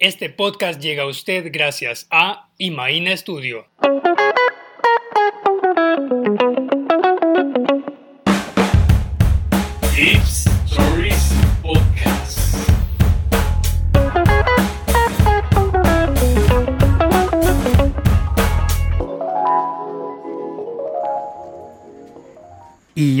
Este podcast llega a usted gracias a Imaina Studio.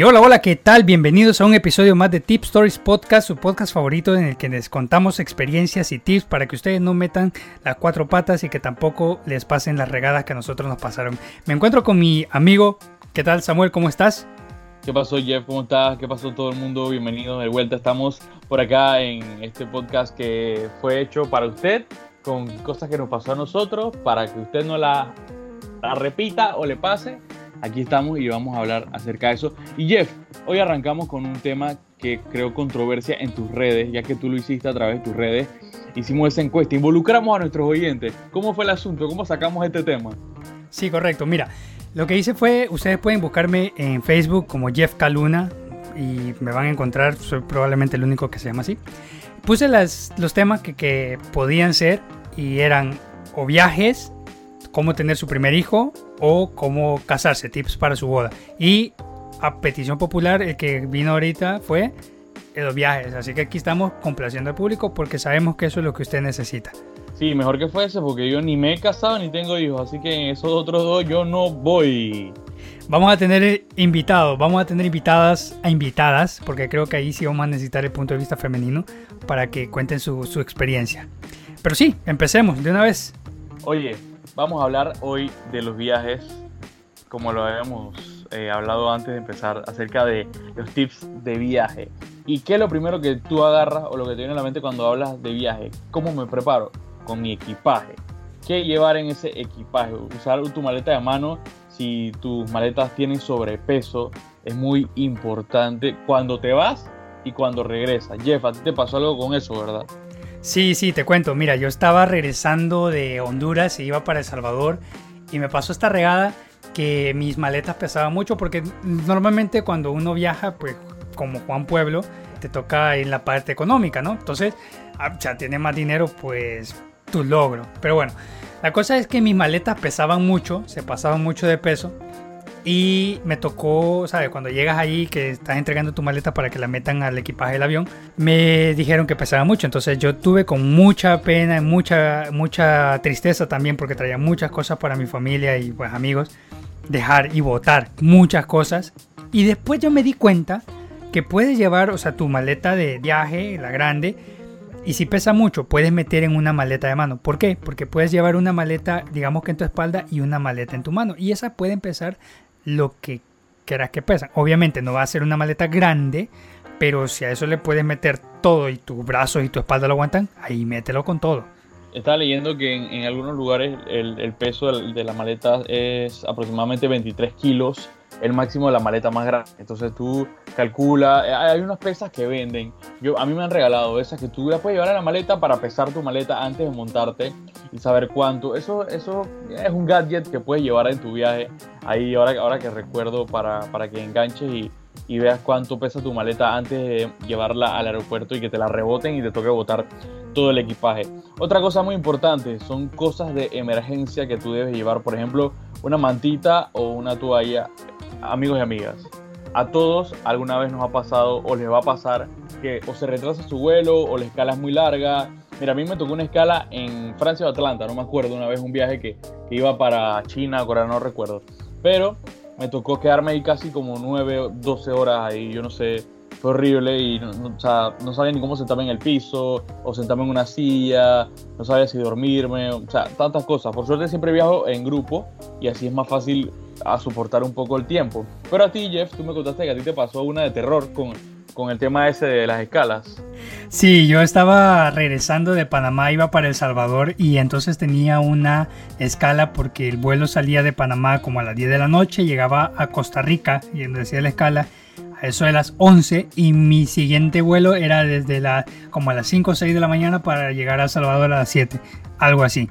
Hola, hola, ¿qué tal? Bienvenidos a un episodio más de Tip Stories Podcast, su podcast favorito en el que les contamos experiencias y tips para que ustedes no metan las cuatro patas y que tampoco les pasen las regadas que a nosotros nos pasaron. Me encuentro con mi amigo, ¿qué tal Samuel? ¿Cómo estás? ¿Qué pasó Jeff? ¿Cómo estás? ¿Qué pasó todo el mundo? Bienvenidos de vuelta. Estamos por acá en este podcast que fue hecho para usted, con cosas que nos pasó a nosotros, para que usted no la, la repita o le pase Aquí estamos y vamos a hablar acerca de eso. Y Jeff, hoy arrancamos con un tema que creo controversia en tus redes, ya que tú lo hiciste a través de tus redes. Hicimos esa encuesta, involucramos a nuestros oyentes. ¿Cómo fue el asunto? ¿Cómo sacamos este tema? Sí, correcto. Mira, lo que hice fue, ustedes pueden buscarme en Facebook como Jeff Caluna y me van a encontrar, soy probablemente el único que se llama así. Puse las, los temas que, que podían ser y eran o viajes, cómo tener su primer hijo o cómo casarse, tips para su boda. Y a petición popular, el que vino ahorita fue los viajes. Así que aquí estamos complaciendo al público porque sabemos que eso es lo que usted necesita. Sí, mejor que fuese porque yo ni me he casado ni tengo hijos, así que en esos otros dos yo no voy. Vamos a tener invitados, vamos a tener invitadas a invitadas, porque creo que ahí sí vamos a necesitar el punto de vista femenino para que cuenten su, su experiencia. Pero sí, empecemos de una vez. Oye, Vamos a hablar hoy de los viajes, como lo habíamos eh, hablado antes de empezar, acerca de los tips de viaje. ¿Y qué es lo primero que tú agarras o lo que te viene a la mente cuando hablas de viaje? ¿Cómo me preparo? Con mi equipaje. ¿Qué llevar en ese equipaje? Usar tu maleta de mano si tus maletas tienen sobrepeso es muy importante cuando te vas y cuando regresas. Jeff, a ti te pasó algo con eso, ¿verdad? Sí, sí, te cuento. Mira, yo estaba regresando de Honduras e iba para El Salvador y me pasó esta regada que mis maletas pesaban mucho porque normalmente cuando uno viaja, pues como Juan Pueblo, te toca en la parte económica, ¿no? Entonces, ah, ya tiene más dinero, pues tu logro. Pero bueno, la cosa es que mis maletas pesaban mucho, se pasaban mucho de peso y me tocó, ¿sabes? Cuando llegas ahí, que estás entregando tu maleta para que la metan al equipaje del avión, me dijeron que pesaba mucho. Entonces yo tuve con mucha pena mucha, mucha tristeza también, porque traía muchas cosas para mi familia y pues amigos, dejar y botar muchas cosas. Y después yo me di cuenta que puedes llevar, o sea, tu maleta de viaje, la grande, y si pesa mucho, puedes meter en una maleta de mano. ¿Por qué? Porque puedes llevar una maleta, digamos que en tu espalda, y una maleta en tu mano. Y esa puede empezar lo que quieras que pesa. Obviamente no va a ser una maleta grande, pero si a eso le puedes meter todo y tus brazos y tu espalda lo aguantan, ahí mételo con todo. Estaba leyendo que en, algunos lugares el, peso de la maleta es aproximadamente 23 kilos el máximo de la maleta más grande. Entonces tú calcula, eh, hay unas pesas que venden. Yo, a mí me han regalado esas que tú las puedes llevar a la maleta para pesar tu maleta antes de montarte y saber cuánto. Eso, eso es un gadget que puedes llevar en tu viaje. Ahí ahora, ahora que recuerdo para, para que enganches y, y veas cuánto pesa tu maleta antes de llevarla al aeropuerto y que te la reboten y te toque botar todo el equipaje. Otra cosa muy importante son cosas de emergencia que tú debes llevar, por ejemplo, una mantita o una toalla amigos y amigas, a todos alguna vez nos ha pasado o les va a pasar que o se retrasa su vuelo o la escala es muy larga. Mira, a mí me tocó una escala en Francia o Atlanta, no me acuerdo, una vez un viaje que, iba para China, Corea, no recuerdo. Pero me tocó quedarme ahí casi como 9, 12 horas ahí, yo no sé, fue horrible y no, no sabía ni cómo sentarme en el piso o sentarme en una silla, no sabía si dormirme, o sea, tantas cosas. Por suerte siempre viajo en grupo y así es más fácil a soportar un poco el tiempo. Pero a ti, Jeff, tú me contaste que a ti te pasó una de terror con, con el tema ese de las escalas. Sí, yo estaba regresando de Panamá, iba para El Salvador y entonces tenía una escala porque el vuelo salía de Panamá como a las 10 de la noche, llegaba a Costa Rica y decía la escala eso de las 11 y mi siguiente vuelo era desde la, como a las 5 o 6 de la mañana para llegar a Salvador a las 7, algo así.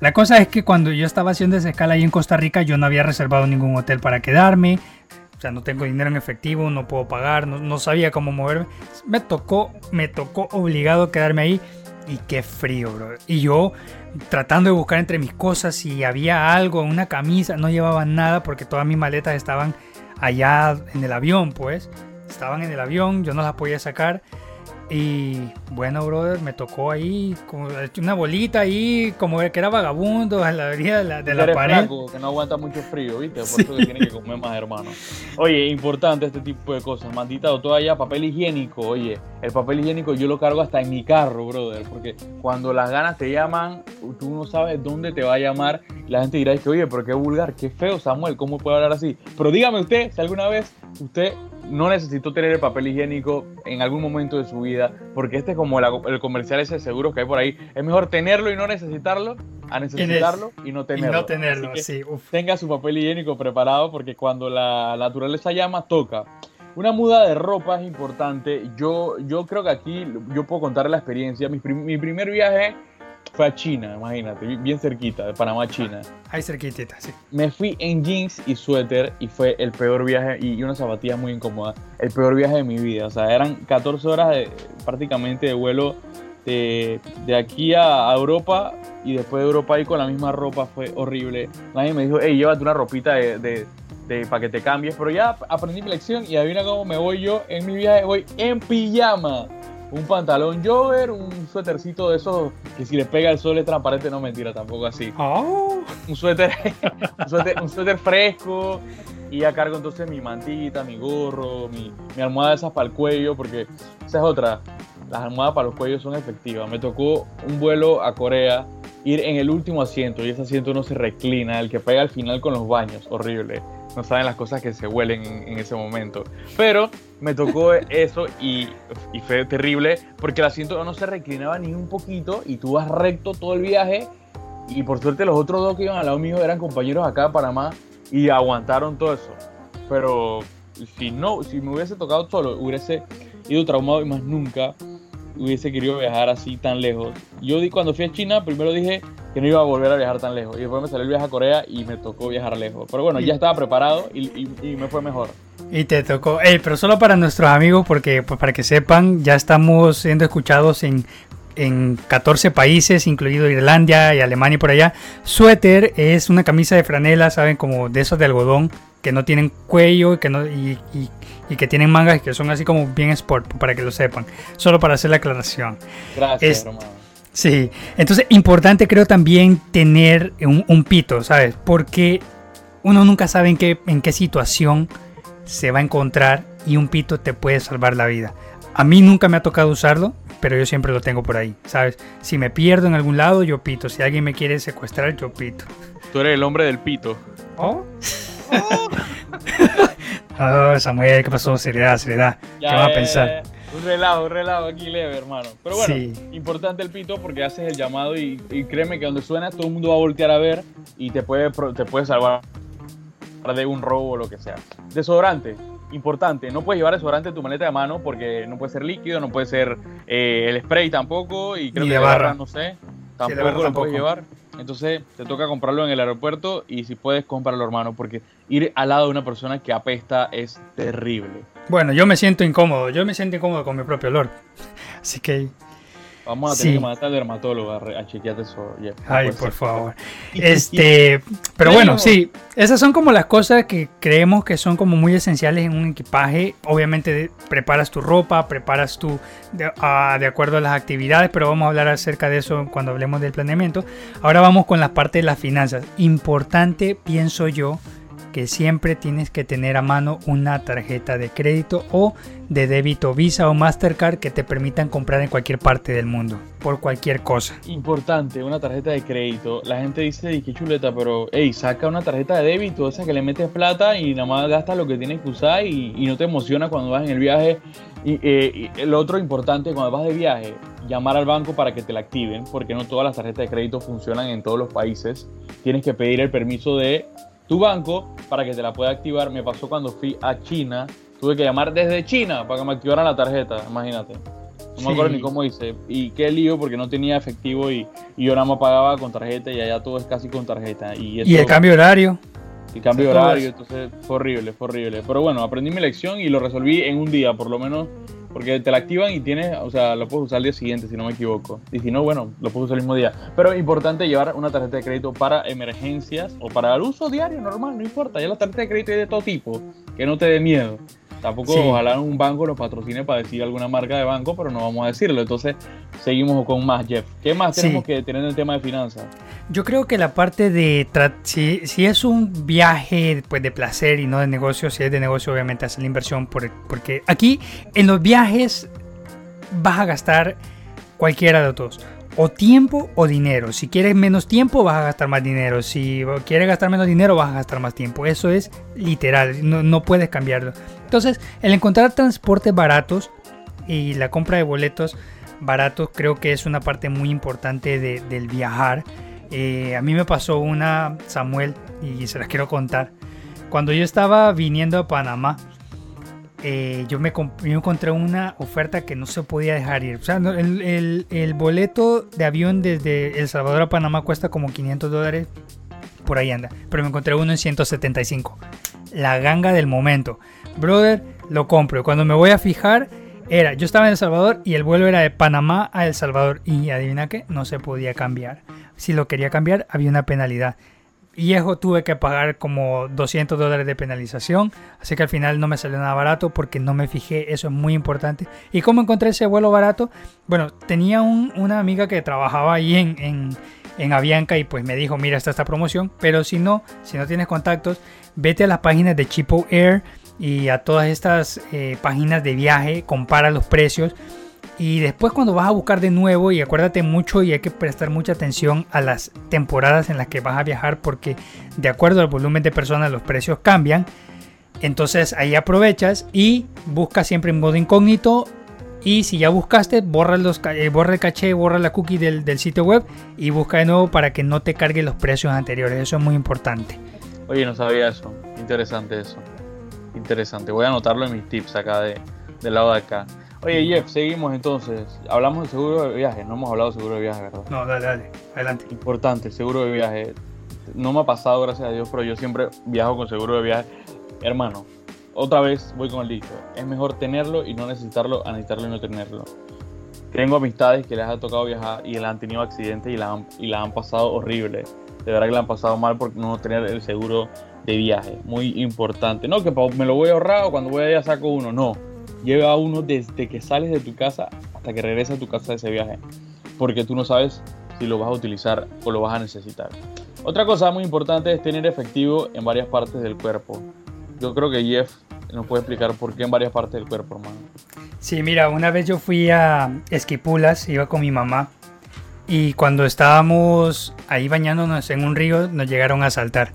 La cosa es que cuando yo estaba haciendo esa escala ahí en Costa Rica, yo no había reservado ningún hotel para quedarme. O sea, no tengo dinero en efectivo, no puedo pagar, no, sabía cómo moverme. Me tocó, me tocó obligado quedarme ahí. y qué frío, bro. Y yo tratando de buscar entre mis cosas si había algo, una camisa, no llevaba nada porque todas mis maletas estaban allá en el avión, pues. Estaban en el avión, yo no las podía sacar. Y bueno, brother, me tocó ahí como una bolita ahí, como que era vagabundo a la orilla de la, de la pared. que no aguanta mucho frío, ¿viste? Por eso que tiene que comer más, hermano. Oye, importante este tipo de cosas. Mandita toalla, papel higiénico. Oye, el papel higiénico yo lo cargo hasta en mi carro, brother. Porque cuando las ganas te llaman, tú no sabes dónde te va a llamar. La gente dirá, que, oye, pero qué vulgar, qué feo, Samuel, ¿cómo puede hablar así? Pero dígame usted, si alguna vez usted no necesitó tener el papel higiénico en algún momento de su vida, porque este es como el comercial ese seguro que hay por ahí. Es mejor tenerlo y no necesitarlo, a necesitarlo y no tenerlo. Y no tenerlo, sí. Tenga su papel higiénico preparado porque cuando la naturaleza llama, toca. Una muda de ropa es importante. Yo, yo creo que aquí yo puedo contar la experiencia. Mi, mi primer viaje fue a China, imagínate, bien cerquita, de Panamá a China. Ahí cerquitita, sí. Me fui en jeans y suéter y fue el peor viaje y una zapatilla muy incómoda. El peor viaje de mi vida. O sea, eran 14 horas de, prácticamente de vuelo de, de, aquí a Europa y después de Europa ahí con la misma ropa fue horrible. Nadie me dijo, hey, llévate una ropita de, de, de para que te cambies. Pero ya aprendí mi lección y adivina cómo me voy yo en mi viaje. Voy en pijama un pantalón jogger, un suétercito de esos que si le pega el sol es transparente, no mentira, tampoco así. Oh. Un, suéter, un, suéter, fresco y a cargo entonces mi mantita, mi gorro, mi, mi almohada esas para el cuello, porque esa es otra, las almohadas para los cuellos son efectivas. Me tocó un vuelo a Corea, ir en el último asiento y ese asiento no se reclina, el que pega al final con los baños, horrible no saben las cosas que se huelen en, ese momento. Pero me tocó eso y, fue terrible porque el asiento no se reclinaba ni un poquito y tú vas recto todo el viaje y por suerte los otros dos que iban al lado mío eran compañeros acá de Panamá y aguantaron todo eso. Pero si no, si me hubiese tocado solo, hubiese ido traumado y más nunca hubiese querido viajar así tan lejos. Yo cuando fui a China, primero dije que no iba a volver a viajar tan lejos. Y después me salió el viaje a Corea y me tocó viajar lejos. Pero bueno, ya estaba preparado y, me fue mejor. Y te tocó, pero solo para nuestros amigos, porque pues, para que sepan, ya estamos siendo escuchados en, en 14 países, incluido Irlanda y Alemania y por allá. Suéter es una camisa de franela, ¿saben? Como de esos de algodón, que no tienen cuello y que, no, y, y, que tienen mangas que son así como bien sport, para que lo sepan. Solo para hacer la aclaración. Gracias, Sí, entonces importante creo también tener un, pito, ¿sabes? Porque uno nunca sabe en qué, en qué situación se va a encontrar y un pito te puede salvar la vida. A mí nunca me ha tocado usarlo, pero yo siempre lo tengo por ahí, ¿sabes? Si me pierdo en algún lado, yo pito. Si alguien me quiere secuestrar, yo pito. Tú eres el hombre del pito. ¿Oh? oh Samuel, ¿qué pasó? Seriedad, seriedad. ¿Qué vas a pensar? Un relajo, un relajo aquí leve, hermano. Pero bueno, importante el pito porque haces el llamado y, créeme que donde suena todo el mundo va a voltear a ver y te puede, te puede salvar de un robo o lo que sea. Desodorante, importante, no puedes llevar desodorante en tu maleta de mano porque no puede ser líquido, no puede ser eh, el spray tampoco y creo que de barra, no sé, tampoco lo puedes llevar. Entonces te toca comprarlo en el aeropuerto y si puedes, cómpralo, hermano, porque ir al lado de una persona que apesta es terrible. Bueno, yo me siento incómodo, yo me siento incómodo con mi propio olor. Así que Vamos a tener que matar al dermatólogo a, chequearte eso. Ay, por favor. Este, pero bueno, sí, esas son como las cosas que creemos que son como muy esenciales en un equipaje. Obviamente preparas tu ropa, preparas tu de, ah, de acuerdo a las actividades, pero vamos a hablar acerca de eso cuando hablemos del planeamiento. Ahora vamos con la parte de las finanzas. Importante, pienso yo, que siempre tienes que tener a mano una tarjeta de crédito o de débito Visa o Mastercard que te permitan comprar en cualquier parte del mundo, por cualquier cosa. Importante, una tarjeta de crédito. La gente dice, qué chuleta, pero, hey, saca una tarjeta de débito, esa que le metes plata y nada más gastas lo que tienes que usar y, no te emociona cuando vas en el viaje. Y, eh, y el otro importante, cuando vas de viaje, llamar al banco para que te la activen, porque no todas las tarjetas de crédito funcionan en todos los países. Tienes que pedir el permiso de tu banco para que te la pueda activar. Me pasó cuando fui a China, tuve que llamar desde China para que me activaran la tarjeta, imagínate. No me acuerdo ni cómo hice. Y qué lío porque no tenía efectivo y, yo nada más pagaba con tarjeta y allá todo es casi con tarjeta. Y, ¿Y el cambio horario. El cambio horario, entonces fue horrible, fue horrible. Pero bueno, aprendí mi lección y lo resolví en un día, por lo menos Porque te la activan y tienes, o sea, lo puedes usar el día siguiente, si no me equivoco. Y si no, bueno, lo puedes usar el mismo día. Pero es importante llevar una tarjeta de crédito para emergencias o para el uso diario normal, no importa. Ya la tarjeta de crédito hay de todo tipo, que no te dé miedo. Tampoco ojalá un banco nos patrocine para decir alguna marca de banco, pero no vamos a decirlo. Entonces, seguimos con más, Jeff. ¿Qué más tenemos que tener en el tema de finanzas? Yo creo que la parte de, si, si, es un viaje pues, de placer y no de negocio, si es de negocio obviamente hacer la inversión, porque aquí en los viajes vas a gastar cualquiera de los dos o tiempo o dinero. Si quieres menos tiempo, vas a gastar más dinero. Si quieres gastar menos dinero, vas a gastar más tiempo. Eso es literal, no, puedes cambiarlo. Entonces, el encontrar transportes baratos y la compra de boletos baratos creo que es una parte muy importante del viajar. Eh, a mí me pasó una, Samuel, y se las quiero contar. Cuando yo estaba viniendo a Panamá, eh, yo, me encontré una oferta que no se podía dejar ir. O sea, el, boleto de avión desde El Salvador a Panamá cuesta como 500 dólares. Por ahí anda. Pero me encontré uno en 175. La ganga del momento. Brother, lo compro. Cuando me voy a fijar, era, yo estaba en El Salvador y el vuelo era de Panamá a El Salvador. Y adivina qué, no se podía cambiar. Si lo quería cambiar, había una penalidad viejo tuve que pagar como 200 dólares de penalización, así que al final no me salió nada barato porque no me fijé, eso es muy importante. ¿Y cómo encontré ese vuelo barato? Bueno, tenía una amiga que trabajaba ahí en, en, Avianca y pues me dijo, mira, está esta promoción, pero si no, si no tienes contactos, vete a las páginas de Chipo Air y a todas estas eh, páginas de viaje, compara los precios y después cuando vas a buscar de nuevo, y acuérdate mucho y hay que prestar mucha atención a las temporadas en las que vas a viajar porque de acuerdo al volumen de personas los precios cambian. Entonces ahí aprovechas y busca siempre en modo incógnito. Y si ya buscaste, borra, los, eh, borra el caché, borra la cookie del, del sitio web y busca de nuevo para que no te cargue los precios anteriores. Eso es muy importante. Oye, no sabía eso. Interesante eso. Interesante. Voy a anotarlo en mis tips acá de, del lado de acá. Oye, Jeff, seguimos entonces. Hablamos de seguro de viaje, no hemos hablado de seguro de viaje, ¿verdad? No, dale, dale, adelante. Importante, seguro de viaje. No me ha pasado, gracias a Dios, pero yo siempre viajo con seguro de viaje. Hermano, otra vez voy con el dicho. Es mejor tenerlo y no necesitarlo a necesitarlo y no tenerlo. Tengo amistades que les ha tocado viajar y les han tenido accidentes y la han, y la han pasado horrible. De verdad que la han pasado mal por no tener el seguro de viaje. Muy importante. No, que me lo voy a ahorrar o cuando voy allá saco uno. No lleva a uno desde que sales de tu casa hasta que regresas a tu casa de ese viaje, porque tú no sabes si lo vas a utilizar o lo vas a necesitar. Otra cosa muy importante es tener efectivo en varias partes del cuerpo. Yo creo que Jeff nos puede explicar por qué en varias partes del cuerpo, hermano. Sí, mira, una vez yo fui a Esquipulas, iba con mi mamá, y cuando estábamos ahí bañándonos en un río, nos llegaron a asaltar.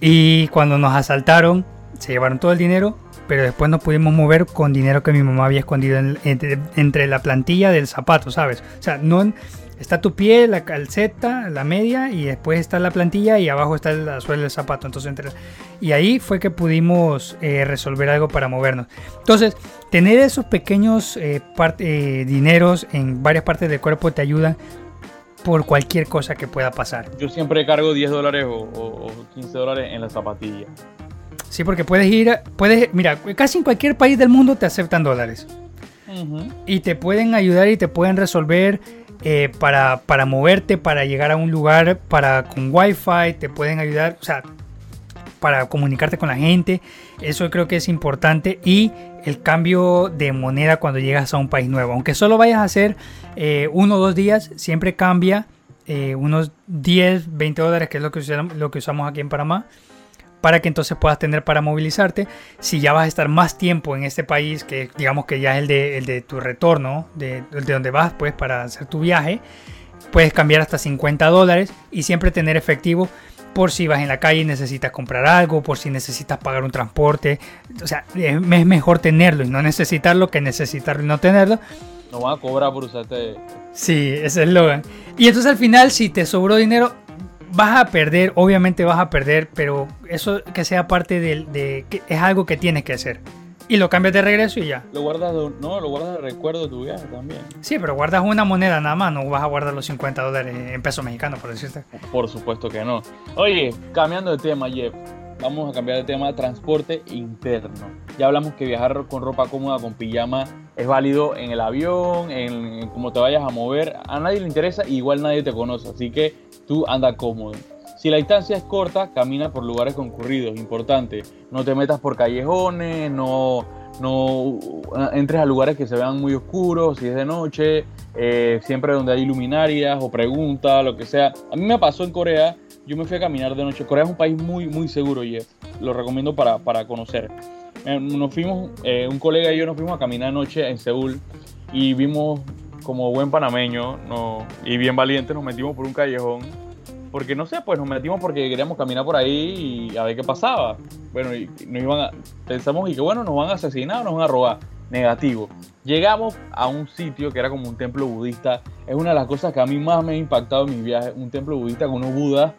Y cuando nos asaltaron, se llevaron todo el dinero pero después nos pudimos mover con dinero que mi mamá había escondido entre, la plantilla del zapato, ¿sabes? O sea, no está tu pie, la calceta, la media y después está la plantilla y abajo está la suela del zapato. Entonces, entre, y ahí fue que pudimos eh, resolver algo para movernos. Entonces, tener esos pequeños eh, eh, dineros en varias partes del cuerpo te ayuda por cualquier cosa que pueda pasar. Yo siempre cargo 10 dólares o, o 15 dólares en la zapatilla. Sí, porque puedes ir, puedes, mira, casi en cualquier país del mundo te aceptan dólares. Y te pueden ayudar y te pueden resolver eh, para, para, moverte, para llegar a un lugar, para con wifi, te pueden ayudar, o sea, para comunicarte con la gente. Eso creo que es importante. Y el cambio de moneda cuando llegas a un país nuevo. Aunque solo vayas a hacer eh, uno o dos días, siempre cambia. Eh, unos 10, 20 dólares, que es lo que, lo que usamos aquí en Panamá para que entonces puedas tener para movilizarte. Si ya vas a estar más tiempo en este país, que digamos que ya es el de, el de tu retorno, de, de donde vas pues para hacer tu viaje, puedes cambiar hasta 50 dólares y siempre tener efectivo por si vas en la calle y necesitas comprar algo, por si necesitas pagar un transporte. O sea, es mejor tenerlo y no necesitarlo que necesitarlo y no tenerlo. No van a cobrar por usarte. Sí, ese es el eslogan. Y entonces al final, si te sobró dinero, vas a perder, obviamente vas a perder, pero eso que sea parte de, que es algo que tienes que hacer. Y lo cambias de regreso y ya. Lo guardas de, no, lo guardas de recuerdo de tu viaje también. Sí, pero guardas una moneda nada más, no vas a guardar los 50 dólares en pesos mexicanos, por decirte. Por supuesto que no. Oye, cambiando de tema, Jeff. vamos a cambiar de tema, transporte interno. Ya hablamos que viajar con ropa cómoda, con pijama, es válido en el avión, en, en cómo te vayas a mover. A nadie le interesa, igual nadie te conoce, así que tú anda cómodo. Si la distancia es corta, camina por lugares concurridos, importante. No te metas por callejones, no, no entres a lugares que se vean muy oscuros, si es de noche, eh, siempre donde hay luminarias o preguntas, lo que sea. A mí me pasó en Corea, yo me fui a caminar de noche. Corea es un país muy, muy seguro, y Lo recomiendo para, para conocer. Eh, nos fuimos, eh, un colega y yo nos fuimos a caminar de noche en Seúl y vimos como buen panameño no, y bien valiente, nos metimos por un callejón porque no sé, pues nos metimos porque queríamos caminar por ahí y a ver qué pasaba. Bueno, y nos iban a, pensamos y que bueno, nos van a asesinar o nos van a robar. Negativo. Llegamos a un sitio que era como un templo budista. Es una de las cosas que a mí más me ha impactado en mi viaje. Un templo budista con unos budas,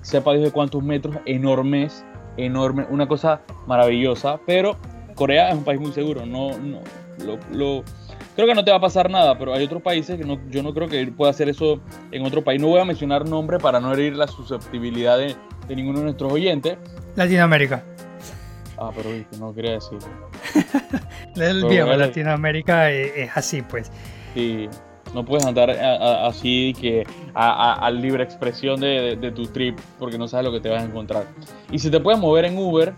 sepa Dios de cuántos metros, enormes, enorme, una cosa maravillosa. Pero Corea es un país muy seguro. No, no, lo creo que no te va a pasar nada, pero hay otros países que no, yo no creo que pueda hacer eso en otro país. No voy a mencionar nombre para no herir la susceptibilidad de, ninguno de nuestros oyentes. Latinoamérica. Ah, pero no quería decir. El viejo Latinoamérica es, así, pues. Sí, no puedes andar así que a, libre expresión de, tu trip porque no sabes lo que te vas a encontrar. Y si te puedes mover en Uber,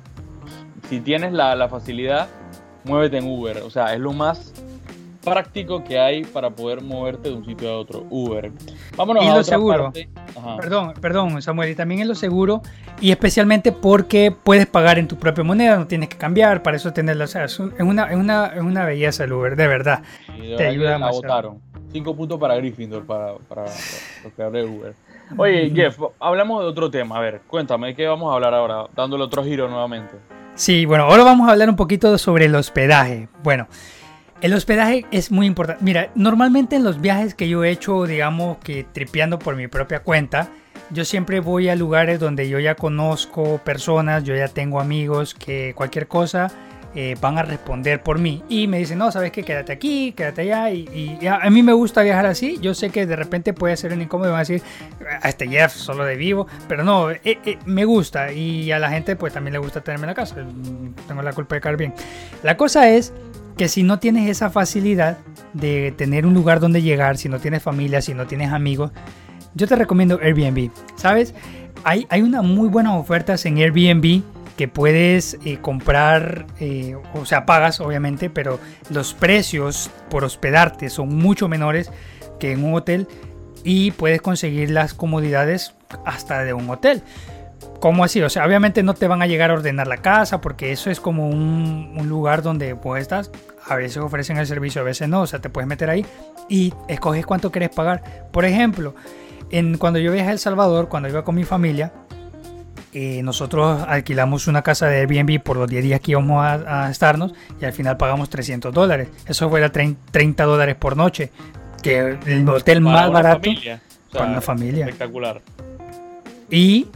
si tienes la, la facilidad, muévete en Uber. O sea, es lo más práctico que hay para poder moverte de un sitio a otro. Uber. Vámonos y a lo seguro. Perdón, perdón, Samuel, y también es lo seguro, y especialmente porque puedes pagar en tu propia moneda, no tienes que cambiar, para eso tenerlo. O sea, es, una, es, una, es una belleza el Uber, de verdad. Te ayuda votaron. Cinco puntos para Gryffindor, para, para, para de Uber. Oye, Jeff, hablamos de otro tema. A ver, cuéntame, ¿de qué vamos a hablar ahora? Dándole otro giro nuevamente. Sí, bueno, ahora vamos a hablar un poquito sobre el hospedaje. Bueno, el hospedaje es muy importante. Mira, normalmente en los viajes que yo he hecho, digamos que tripeando por mi propia cuenta, yo siempre voy a lugares donde yo ya conozco personas, yo ya tengo amigos que cualquier cosa eh, van a responder por mí. Y me dicen, no, sabes que quédate aquí, quédate allá. Y, a, mí me gusta viajar así. Yo sé que de repente puede ser un incómodo y van a decir, a este Jeff solo de vivo. Pero no, eh, eh, me gusta. Y a la gente pues también le gusta tenerme en la casa. Tengo la culpa de caer bien. La cosa es que si no tienes esa facilidad de tener un lugar donde llegar, si no tienes familia, si no tienes amigos, yo te recomiendo Airbnb. ¿Sabes? Hay, hay unas muy buenas ofertas en Airbnb que puedes eh, comprar, eh, o sea, pagas obviamente, pero los precios por hospedarte son mucho menores que en un hotel y puedes conseguir las comodidades hasta de un hotel. ¿Cómo así? O sea, obviamente no te van a llegar a ordenar la casa porque eso es como un, lugar donde pues estás. A veces ofrecen el servicio, a veces no. O sea, te puedes meter ahí y escoges cuánto quieres pagar. Por ejemplo, en, cuando yo viajé a El Salvador, cuando iba con mi familia, eh, nosotros alquilamos una casa de Airbnb por los 10 días que íbamos a, estarnos y al final pagamos 300 dólares. Eso fue 30 dólares por noche, que el hotel más barato para una familia. Espectacular. Y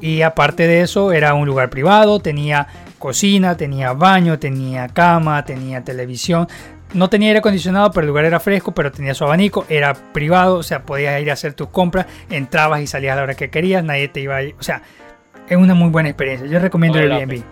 y aparte de eso, era un lugar privado, tenía cocina, tenía baño, tenía cama, tenía televisión. No tenía aire acondicionado, pero el lugar era fresco, pero tenía su abanico, era privado, o sea, podías ir a hacer tus compras, entrabas y salías a la hora que querías, nadie te iba a ir. O sea, es una muy buena experiencia. Yo recomiendo el Airbnb.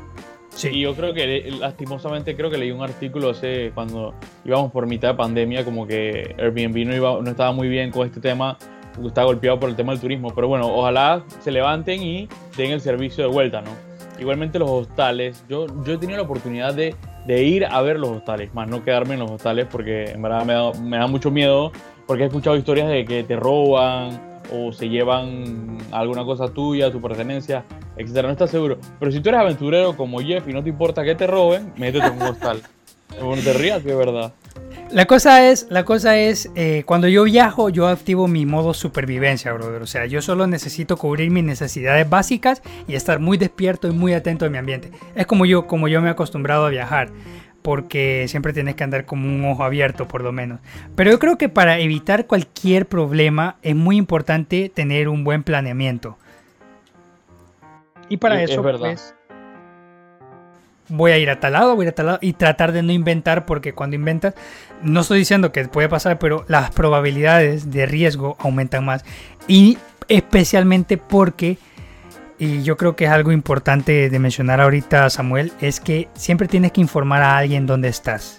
Sí. Y yo creo que, lastimosamente, creo que leí un artículo hace cuando íbamos por mitad de pandemia, como que Airbnb no, iba, no estaba muy bien con este tema está golpeado por el tema del turismo. Pero bueno, ojalá se levanten y den el servicio de vuelta, ¿no? Igualmente los hostales, yo, yo he tenido la oportunidad de, de ir a ver los hostales, más no quedarme en los hostales porque en verdad me da, me da mucho miedo, porque he escuchado historias de que te roban o se llevan alguna cosa tuya, tu pertenencia, etcétera. No estás seguro. Pero si tú eres aventurero como Jeff y no te importa que te roben, métete en un hostal. Bueno, te rías, que es verdad. La cosa es, la cosa es eh, cuando yo viajo, yo activo mi modo supervivencia, brother. O sea, yo solo necesito cubrir mis necesidades básicas y estar muy despierto y muy atento a mi ambiente. Es como yo, como yo me he acostumbrado a viajar, porque siempre tienes que andar como un ojo abierto, por lo menos. Pero yo creo que para evitar cualquier problema es muy importante tener un buen planeamiento. Y para eso, pues, voy a ir a tal lado, voy a ir a tal lado y tratar de no inventar porque cuando inventas, no estoy diciendo que puede pasar, pero las probabilidades de riesgo aumentan más y especialmente porque y yo creo que es algo importante de mencionar ahorita, Samuel, es que siempre tienes que informar a alguien dónde estás.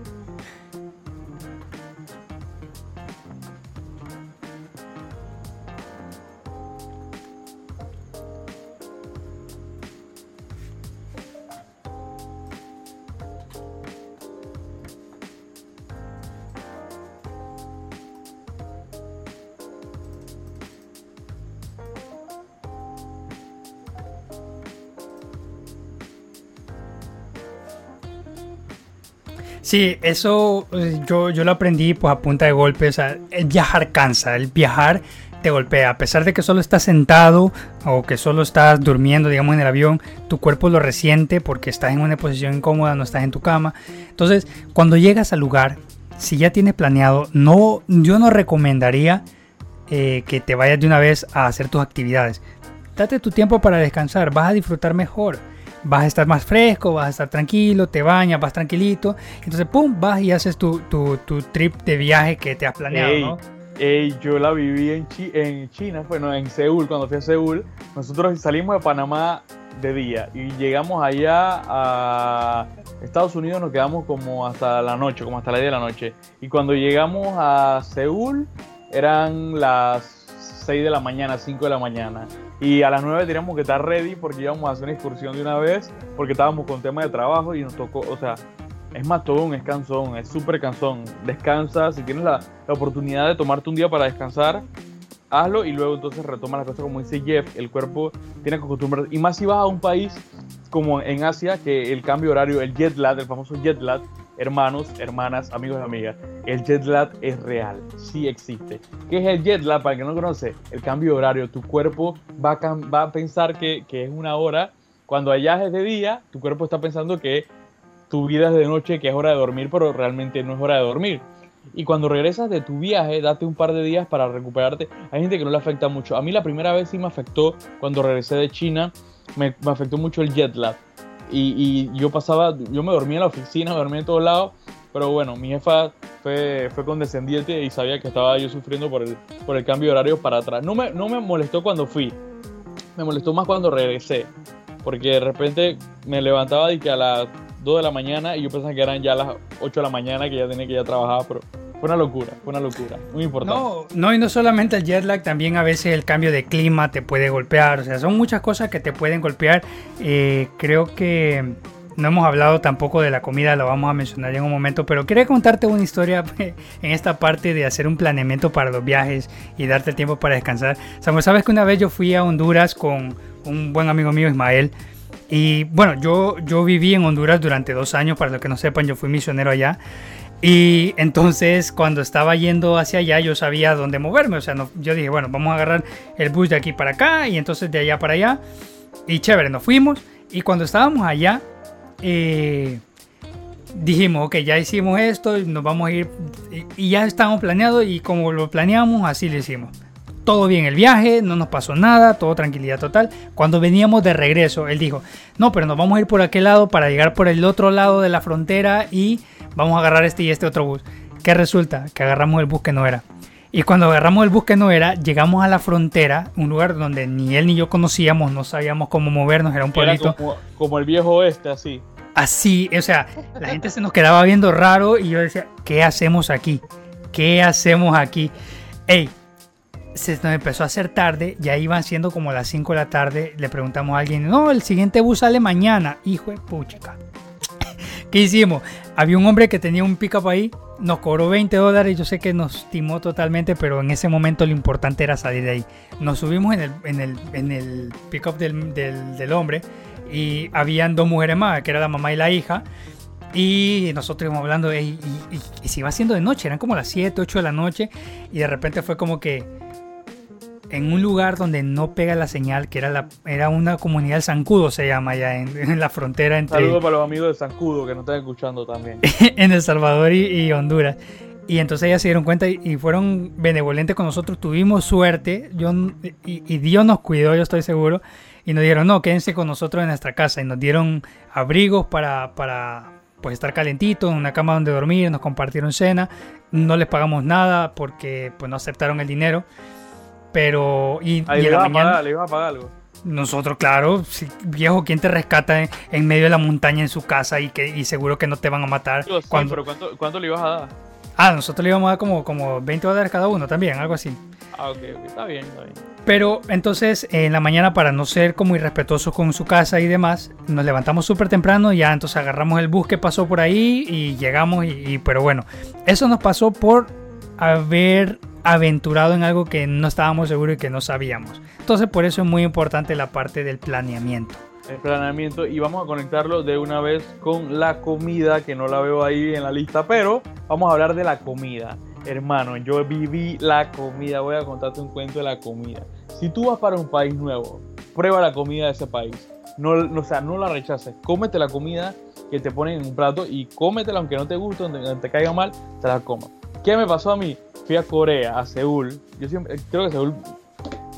Sí, eso pues, yo, yo lo aprendí pues a punta de golpe. El viajar cansa, el viajar te golpea. A pesar de que solo estás sentado o que solo estás durmiendo, digamos, en el avión, tu cuerpo lo resiente porque estás en una posición incómoda, no estás en tu cama. Entonces, cuando llegas al lugar, si ya tienes planeado, no, yo no recomendaría eh, que te vayas de una vez a hacer tus actividades. Date tu tiempo para descansar, vas a disfrutar mejor vas a estar más fresco, vas a estar tranquilo, te bañas, vas tranquilito. Entonces, pum, vas y haces tu, tu, tu trip de viaje que te has planeado, ¿no? Ey, yo la viví en, en China, bueno, en Seúl, cuando fui a Seúl. Nosotros salimos de Panamá de día y llegamos allá a Estados Unidos, nos quedamos como hasta la noche, como hasta la 10 de la noche. Y cuando llegamos a Seúl, eran las 6 de la mañana, 5 de la mañana. Y a las 9 teníamos que estar ready porque íbamos a hacer una excursión de una vez, porque estábamos con tema de trabajo y nos tocó, o sea, es todo un cansón, es súper cansón. Descansa, si tienes la, la, oportunidad de tomarte un día para descansar, hazlo y luego entonces retoma la cosa como dice Jeff, el cuerpo tiene que acostumbrarse. Y más si vas a un país como en Asia, que el cambio horario, el jet lag, el famoso jet lag, hermanos, hermanas, amigos y amigas, el jet lag es real, sí existe. ¿Qué es el jet lag? Para el que no conoce, el cambio horario. Tu cuerpo va a, pensar que, que, es una hora. Cuando allá es de día, tu cuerpo está pensando que tu vida es de noche, que es hora de dormir, pero realmente no es hora de dormir. Y cuando regresas de tu viaje, date un par de días para recuperarte. Hay gente que no le afecta mucho. A mí la primera vez sí me afectó cuando regresé de China, me afectó mucho el jet lag y, yo pasaba, yo me dormía en la oficina, me dormía en todos lados, pero bueno, mi jefa fue, fue condescendiente y sabía que estaba yo sufriendo por el, por el cambio de horario para atrás. No me, no me molestó cuando fui, me molestó más cuando regresé, porque de repente me levantaba y que a las 2 de la mañana y yo pensaba que eran ya las 8 de la mañana que ya tenía que ya trabajar, pero fue una locura, fue una locura, muy importante. No, no, y no solamente el jet lag, también a veces el cambio de clima te puede golpear, o sea, son muchas cosas que te pueden golpear. Eh, creo que no hemos hablado tampoco de la comida, lo vamos a mencionar en un momento, pero quería contarte una historia en esta parte de hacer un planeamiento para los viajes y darte tiempo para descansar. Samuel, sabes que una vez yo fui a Honduras con un buen amigo mío, Ismael, y bueno, yo, yo viví en Honduras durante dos años, para los que no sepan, yo fui misionero allá. Y entonces cuando estaba yendo hacia allá yo sabía dónde moverme. O sea, no, yo dije, bueno, vamos a agarrar el bus de aquí para acá y entonces de allá para allá. Y chévere, nos fuimos. Y cuando estábamos allá, eh, dijimos, ok, ya hicimos esto, nos vamos a ir. Y, ya estábamos planeados y como lo planeamos, así lo hicimos. Todo bien el viaje, no nos pasó nada, todo tranquilidad total. Cuando veníamos de regreso, él dijo, no, pero nos vamos a ir por aquel lado para llegar por el otro lado de la frontera y vamos a agarrar este y este otro bus. ¿Qué resulta? Que agarramos el bus que no era. Y cuando agarramos el bus que no era, llegamos a la frontera, un lugar donde ni él ni yo conocíamos, no sabíamos cómo movernos, era un pueblito. como, el viejo oeste, así. Así, o sea, la gente se nos quedaba viendo raro y yo decía, ¿qué hacemos aquí? ¿Qué hacemos aquí? Ey, se nos empezó a hacer tarde, ya iban siendo como las 5 de la tarde, le preguntamos a alguien, no, el siguiente bus sale mañana, hijo de puchica. ¿Qué hicimos? Había un hombre que tenía un pick-up ahí, nos cobró 20 dólares, yo sé que nos timó totalmente, pero en ese momento lo importante era salir de ahí. Nos subimos en el, en el, en el pick-up del, del, hombre y habían dos mujeres más, que era la mamá y la hija. Y nosotros íbamos hablando, y, y, y, se iba haciendo de noche, eran como las 7, 8 de la noche, y de repente fue como que en un lugar donde no pega la señal, que era, la, era una comunidad del Zancudo, se llama ya, en, la frontera entre... Saludos para los amigos de Zancudo que nos están escuchando también. en El Salvador y, Honduras. Y entonces ellas se dieron cuenta y, fueron benevolentes con nosotros. Tuvimos suerte yo, y, Dios nos cuidó, yo estoy seguro. Y nos dijeron, no, quédense con nosotros en nuestra casa. Y nos dieron abrigos para, para pues, estar calentitos, una cama donde dormir, nos compartieron cena. No les pagamos nada porque pues, no aceptaron el dinero. Pero. Y, Ahí le, iba a pagar, le iba a pagar algo. Nosotros, claro, viejo, ¿quién te rescata en, medio de la montaña en su casa y que y seguro que no te van a matar? pero ¿cuánto, le ibas a dar? Ah, nosotros le íbamos a dar como, como 20 dólares cada uno también, algo así. Ah, ok, está bien, está bien. Pero entonces en la mañana para no ser como irrespetuosos con su casa y demás, nos levantamos súper temprano, ya entonces agarramos el bus que pasó por ahí y llegamos y, pero bueno, eso nos pasó por haber aventurado en algo que no estábamos seguros y que no sabíamos. Entonces por eso es muy importante la parte del planeamiento. El planeamiento y vamos a conectarlo de una vez con la comida que no la veo ahí en la lista, pero vamos a hablar de la comida. Hermano, yo viví la comida, voy a contarte un cuento de la comida. Si tú vas para un país nuevo, prueba la comida de ese país. No, o sea, no la rechaces. Cómete la comida que te ponen en un plato y cómetela aunque no te guste, aunque te caiga mal, te la comas. ¿Qué me pasó a mí? Fui a Corea, a Seúl. Yo siempre, creo que Seúl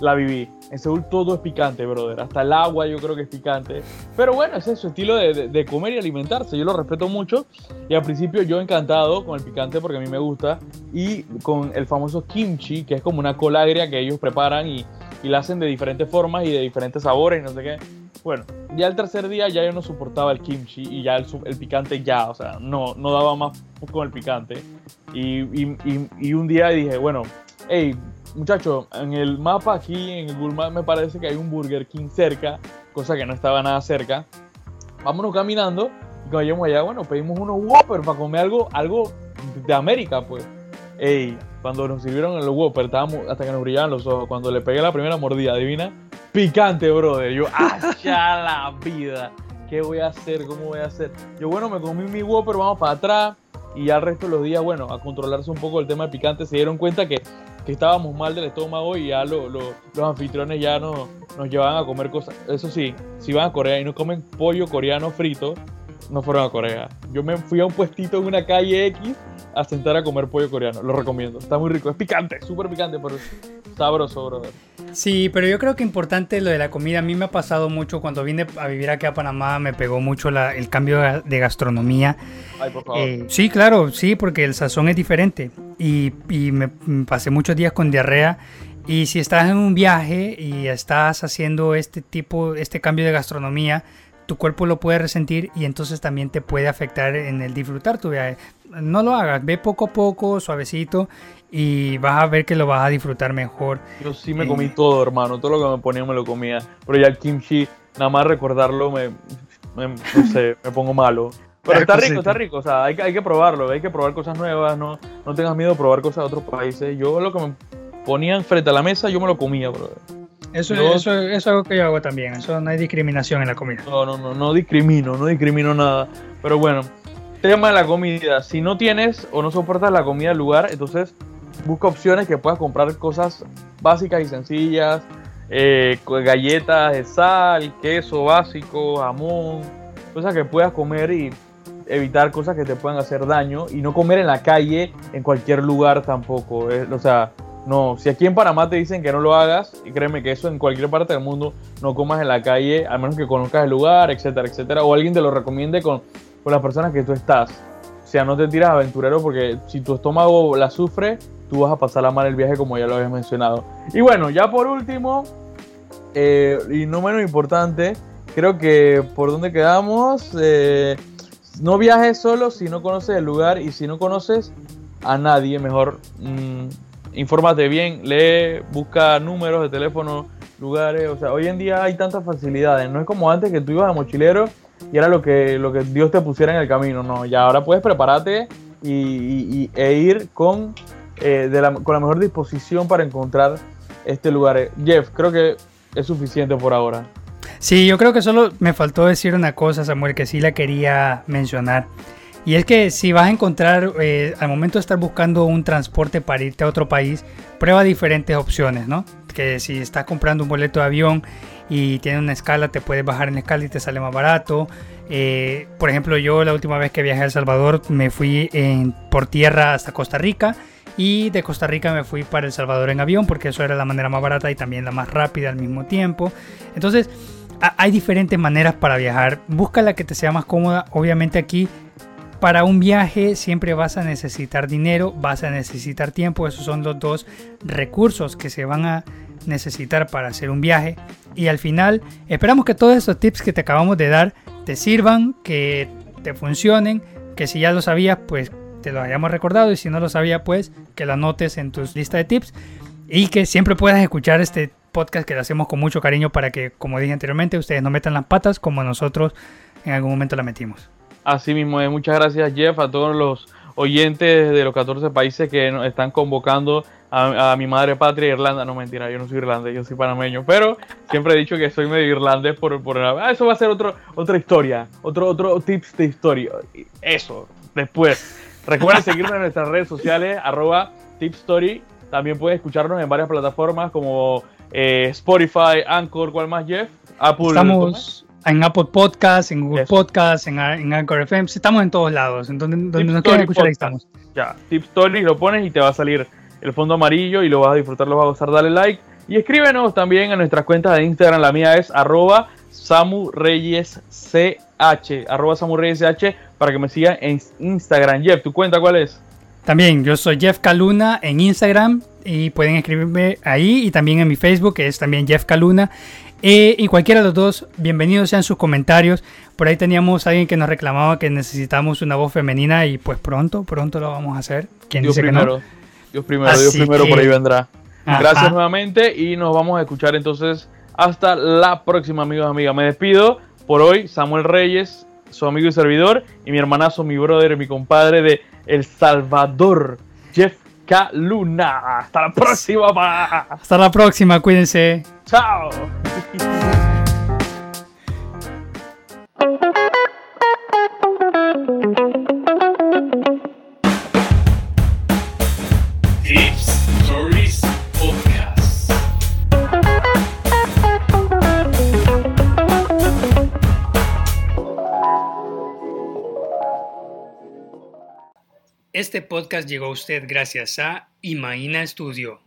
la viví. En Seúl todo es picante, brother. Hasta el agua yo creo que es picante. Pero bueno, ese es su estilo de, comer y alimentarse. Yo lo respeto mucho. Y al principio yo encantado con el picante porque a mí me gusta. Y con el famoso kimchi, que es como una cola agria que ellos preparan y, y la hacen de diferentes formas y de diferentes sabores y no sé qué. Bueno, ya el tercer día ya yo no soportaba el kimchi y ya el, el picante ya, o sea, no, no daba más con el picante. Y, y, y, un día dije, bueno, hey, muchachos, en el mapa aquí, en el Google me parece que hay un Burger King cerca, cosa que no estaba nada cerca. Vámonos caminando y cuando llegamos allá, bueno, pedimos unos Whopper para comer algo, algo de América, pues. Ey, cuando nos sirvieron el Whopper, estábamos hasta que nos brillaban los ojos. Cuando le pegué la primera mordida, adivina, picante, brother. Yo, ¡ah, la vida! ¿Qué voy a hacer? ¿Cómo voy a hacer? Yo, bueno, me comí mi Whopper, vamos para atrás. Y ya el resto de los días, bueno, a controlarse un poco el tema de picante, se dieron cuenta que, que estábamos mal del estómago y ya los anfitriones ya no, nos llevaban a comer cosas. Eso sí, si van a Corea y no comen pollo coreano frito, no fueron a Corea. Yo me fui a un puestito en una calle X a sentar a comer pollo coreano. Lo recomiendo. Está muy rico. Es picante, súper picante, pero sabroso, brother. Sí, pero yo creo que importante lo de la comida. A mí me ha pasado mucho cuando vine a vivir aquí a Panamá, me pegó mucho el cambio de gastronomía. Ay, por favor. Eh, sí, claro, sí, porque el sazón es diferente. Y, y me, pasé muchos días con diarrea. Y si estás en un viaje y estás haciendo este tipo, este cambio de gastronomía, tu cuerpo lo puede resentir y entonces también te puede afectar en el disfrutar tu viaje. No lo hagas, ve poco a poco, suavecito y vas a ver que lo vas a disfrutar mejor. Yo sí me comí todo, hermano, todo lo que me ponía me lo comía, pero ya el kimchi, nada más recordarlo me, no sé, me pongo malo. Pero está rico, está rico, o sea, hay, hay que probarlo, hay que probar cosas nuevas, no, no tengas miedo de probar cosas de otros países. Yo lo que me ponían frente a la mesa, yo me lo comía, brother. Eso, eso, es algo que yo hago también. Eso no hay discriminación en la comida. No, no, no, no discrimino, no discrimino nada. Pero bueno, tema de la comida. Si no tienes o no soportas la comida del lugar, entonces busca opciones que puedas comprar cosas básicas y sencillas. Eh, galletas de sal, queso básico, jamón, cosas que puedas comer y evitar cosas que te puedan hacer daño y no comer en la calle en cualquier lugar tampoco. Eh, o sea, no, si aquí en Panamá te dicen que no lo hagas, y créeme que eso en cualquier parte del mundo no comas en la calle, a menos que conozcas el lugar, etcétera, etcétera, o alguien te lo recomiende con, con las personas que tú estás. O sea, no te tiras aventurero porque si tu estómago la sufre, tú vas a pasar a mal el viaje como ya lo habías mencionado. Y bueno, ya por último, eh, y no menos importante, creo que por donde quedamos, eh, no viajes solo si no conoces el lugar y si no conoces a nadie, mejor mm, infórmate bien, lee, busca números de teléfono, lugares, o sea, hoy en día hay tantas facilidades, no es como antes que tú ibas a mochilero y era lo que, lo que Dios te pusiera en el camino, no, ya ahora puedes prepararte y, e ir con, eh, con la mejor disposición para encontrar este lugar. Jeff, creo que es suficiente por ahora. Sí, yo creo que solo me faltó decir una cosa, Samuel, que sí la quería mencionar. Y es que si vas a encontrar, eh, al momento de estar buscando un transporte para irte a otro país, prueba diferentes opciones, ¿no? que si estás comprando un boleto de avión y tiene una escala, te puedes bajar en la escala y te sale más barato. Eh, por ejemplo, yo la última vez que viajé a El Salvador me fui por tierra hasta Costa Rica y de Costa Rica me fui para El Salvador en avión porque eso era la manera más barata y también la más rápida al mismo tiempo. Entonces, hay diferentes maneras para viajar. Busca la que te sea más cómoda. Obviamente aquí para un viaje siempre vas a necesitar dinero, vas a necesitar tiempo. Esos son los dos recursos que se van a necesitar para hacer un viaje. Y al final esperamos que todos estos tips que te acabamos de dar te sirvan, que te funcionen, que si ya lo sabías pues te lo hayamos recordado y si no lo sabías pues que lo anotes en tus lista de tips y que siempre puedas escuchar este podcast que lo hacemos con mucho cariño para que, como dije anteriormente, ustedes no metan las patas como nosotros en algún momento la metimos. Así mismo, eh, muchas gracias Jeff, a todos los oyentes de los 14 países que nos están convocando a, mi madre patria, Irlanda. No, mentira, yo no soy irlandés, yo soy panameño. Pero siempre he dicho que soy medio irlandés por... por ah, eso va a ser otro, otra historia, otro, otro tips de historia. Eso, después. Recuerden seguirnos en nuestras redes sociales, arroba tipstory. También pueden escucharnos en varias plataformas como eh, Spotify, Anchor, ¿cuál más, Jeff? Apple. Estamos en Apple Podcasts, en Google Podcasts, en, Anchor FM. Estamos en todos lados. En donde, nos quieran escuchar, ahí estamos. Ya, Tip Story, lo pones y te va a salir el fondo amarillo y lo vas a disfrutar, lo vas a gozar. Dale like. Y escríbenos también en nuestras cuentas de Instagram. La mía es arroba Samu Reyes CH, arroba Samu Reyes CH, para que me sigan en Instagram. Jeff, ¿tu cuenta cuál es? También, yo soy Jeff Caluna en Instagram y pueden escribirme ahí y también en mi Facebook, que es también Jeff Caluna. Eh, y cualquiera de los dos, bienvenidos sean sus comentarios. Por ahí teníamos a alguien que nos reclamaba que necesitamos una voz femenina y pues pronto, pronto lo vamos a hacer. ¿Quién Dios dice primero, que no? Dios primero, Dios primero, por ahí vendrá. Gracias nuevamente y nos vamos a escuchar entonces hasta la próxima, amigos y amigas. Me despido por hoy, Samuel Reyes, su amigo y servidor, y mi hermanazo, mi brother, mi compadre de El Salvador, Jeff Luna. Hasta la próxima, pa. Hasta la próxima, cuídense. Chao. Este podcast llegó a usted gracias a Imaina Studio.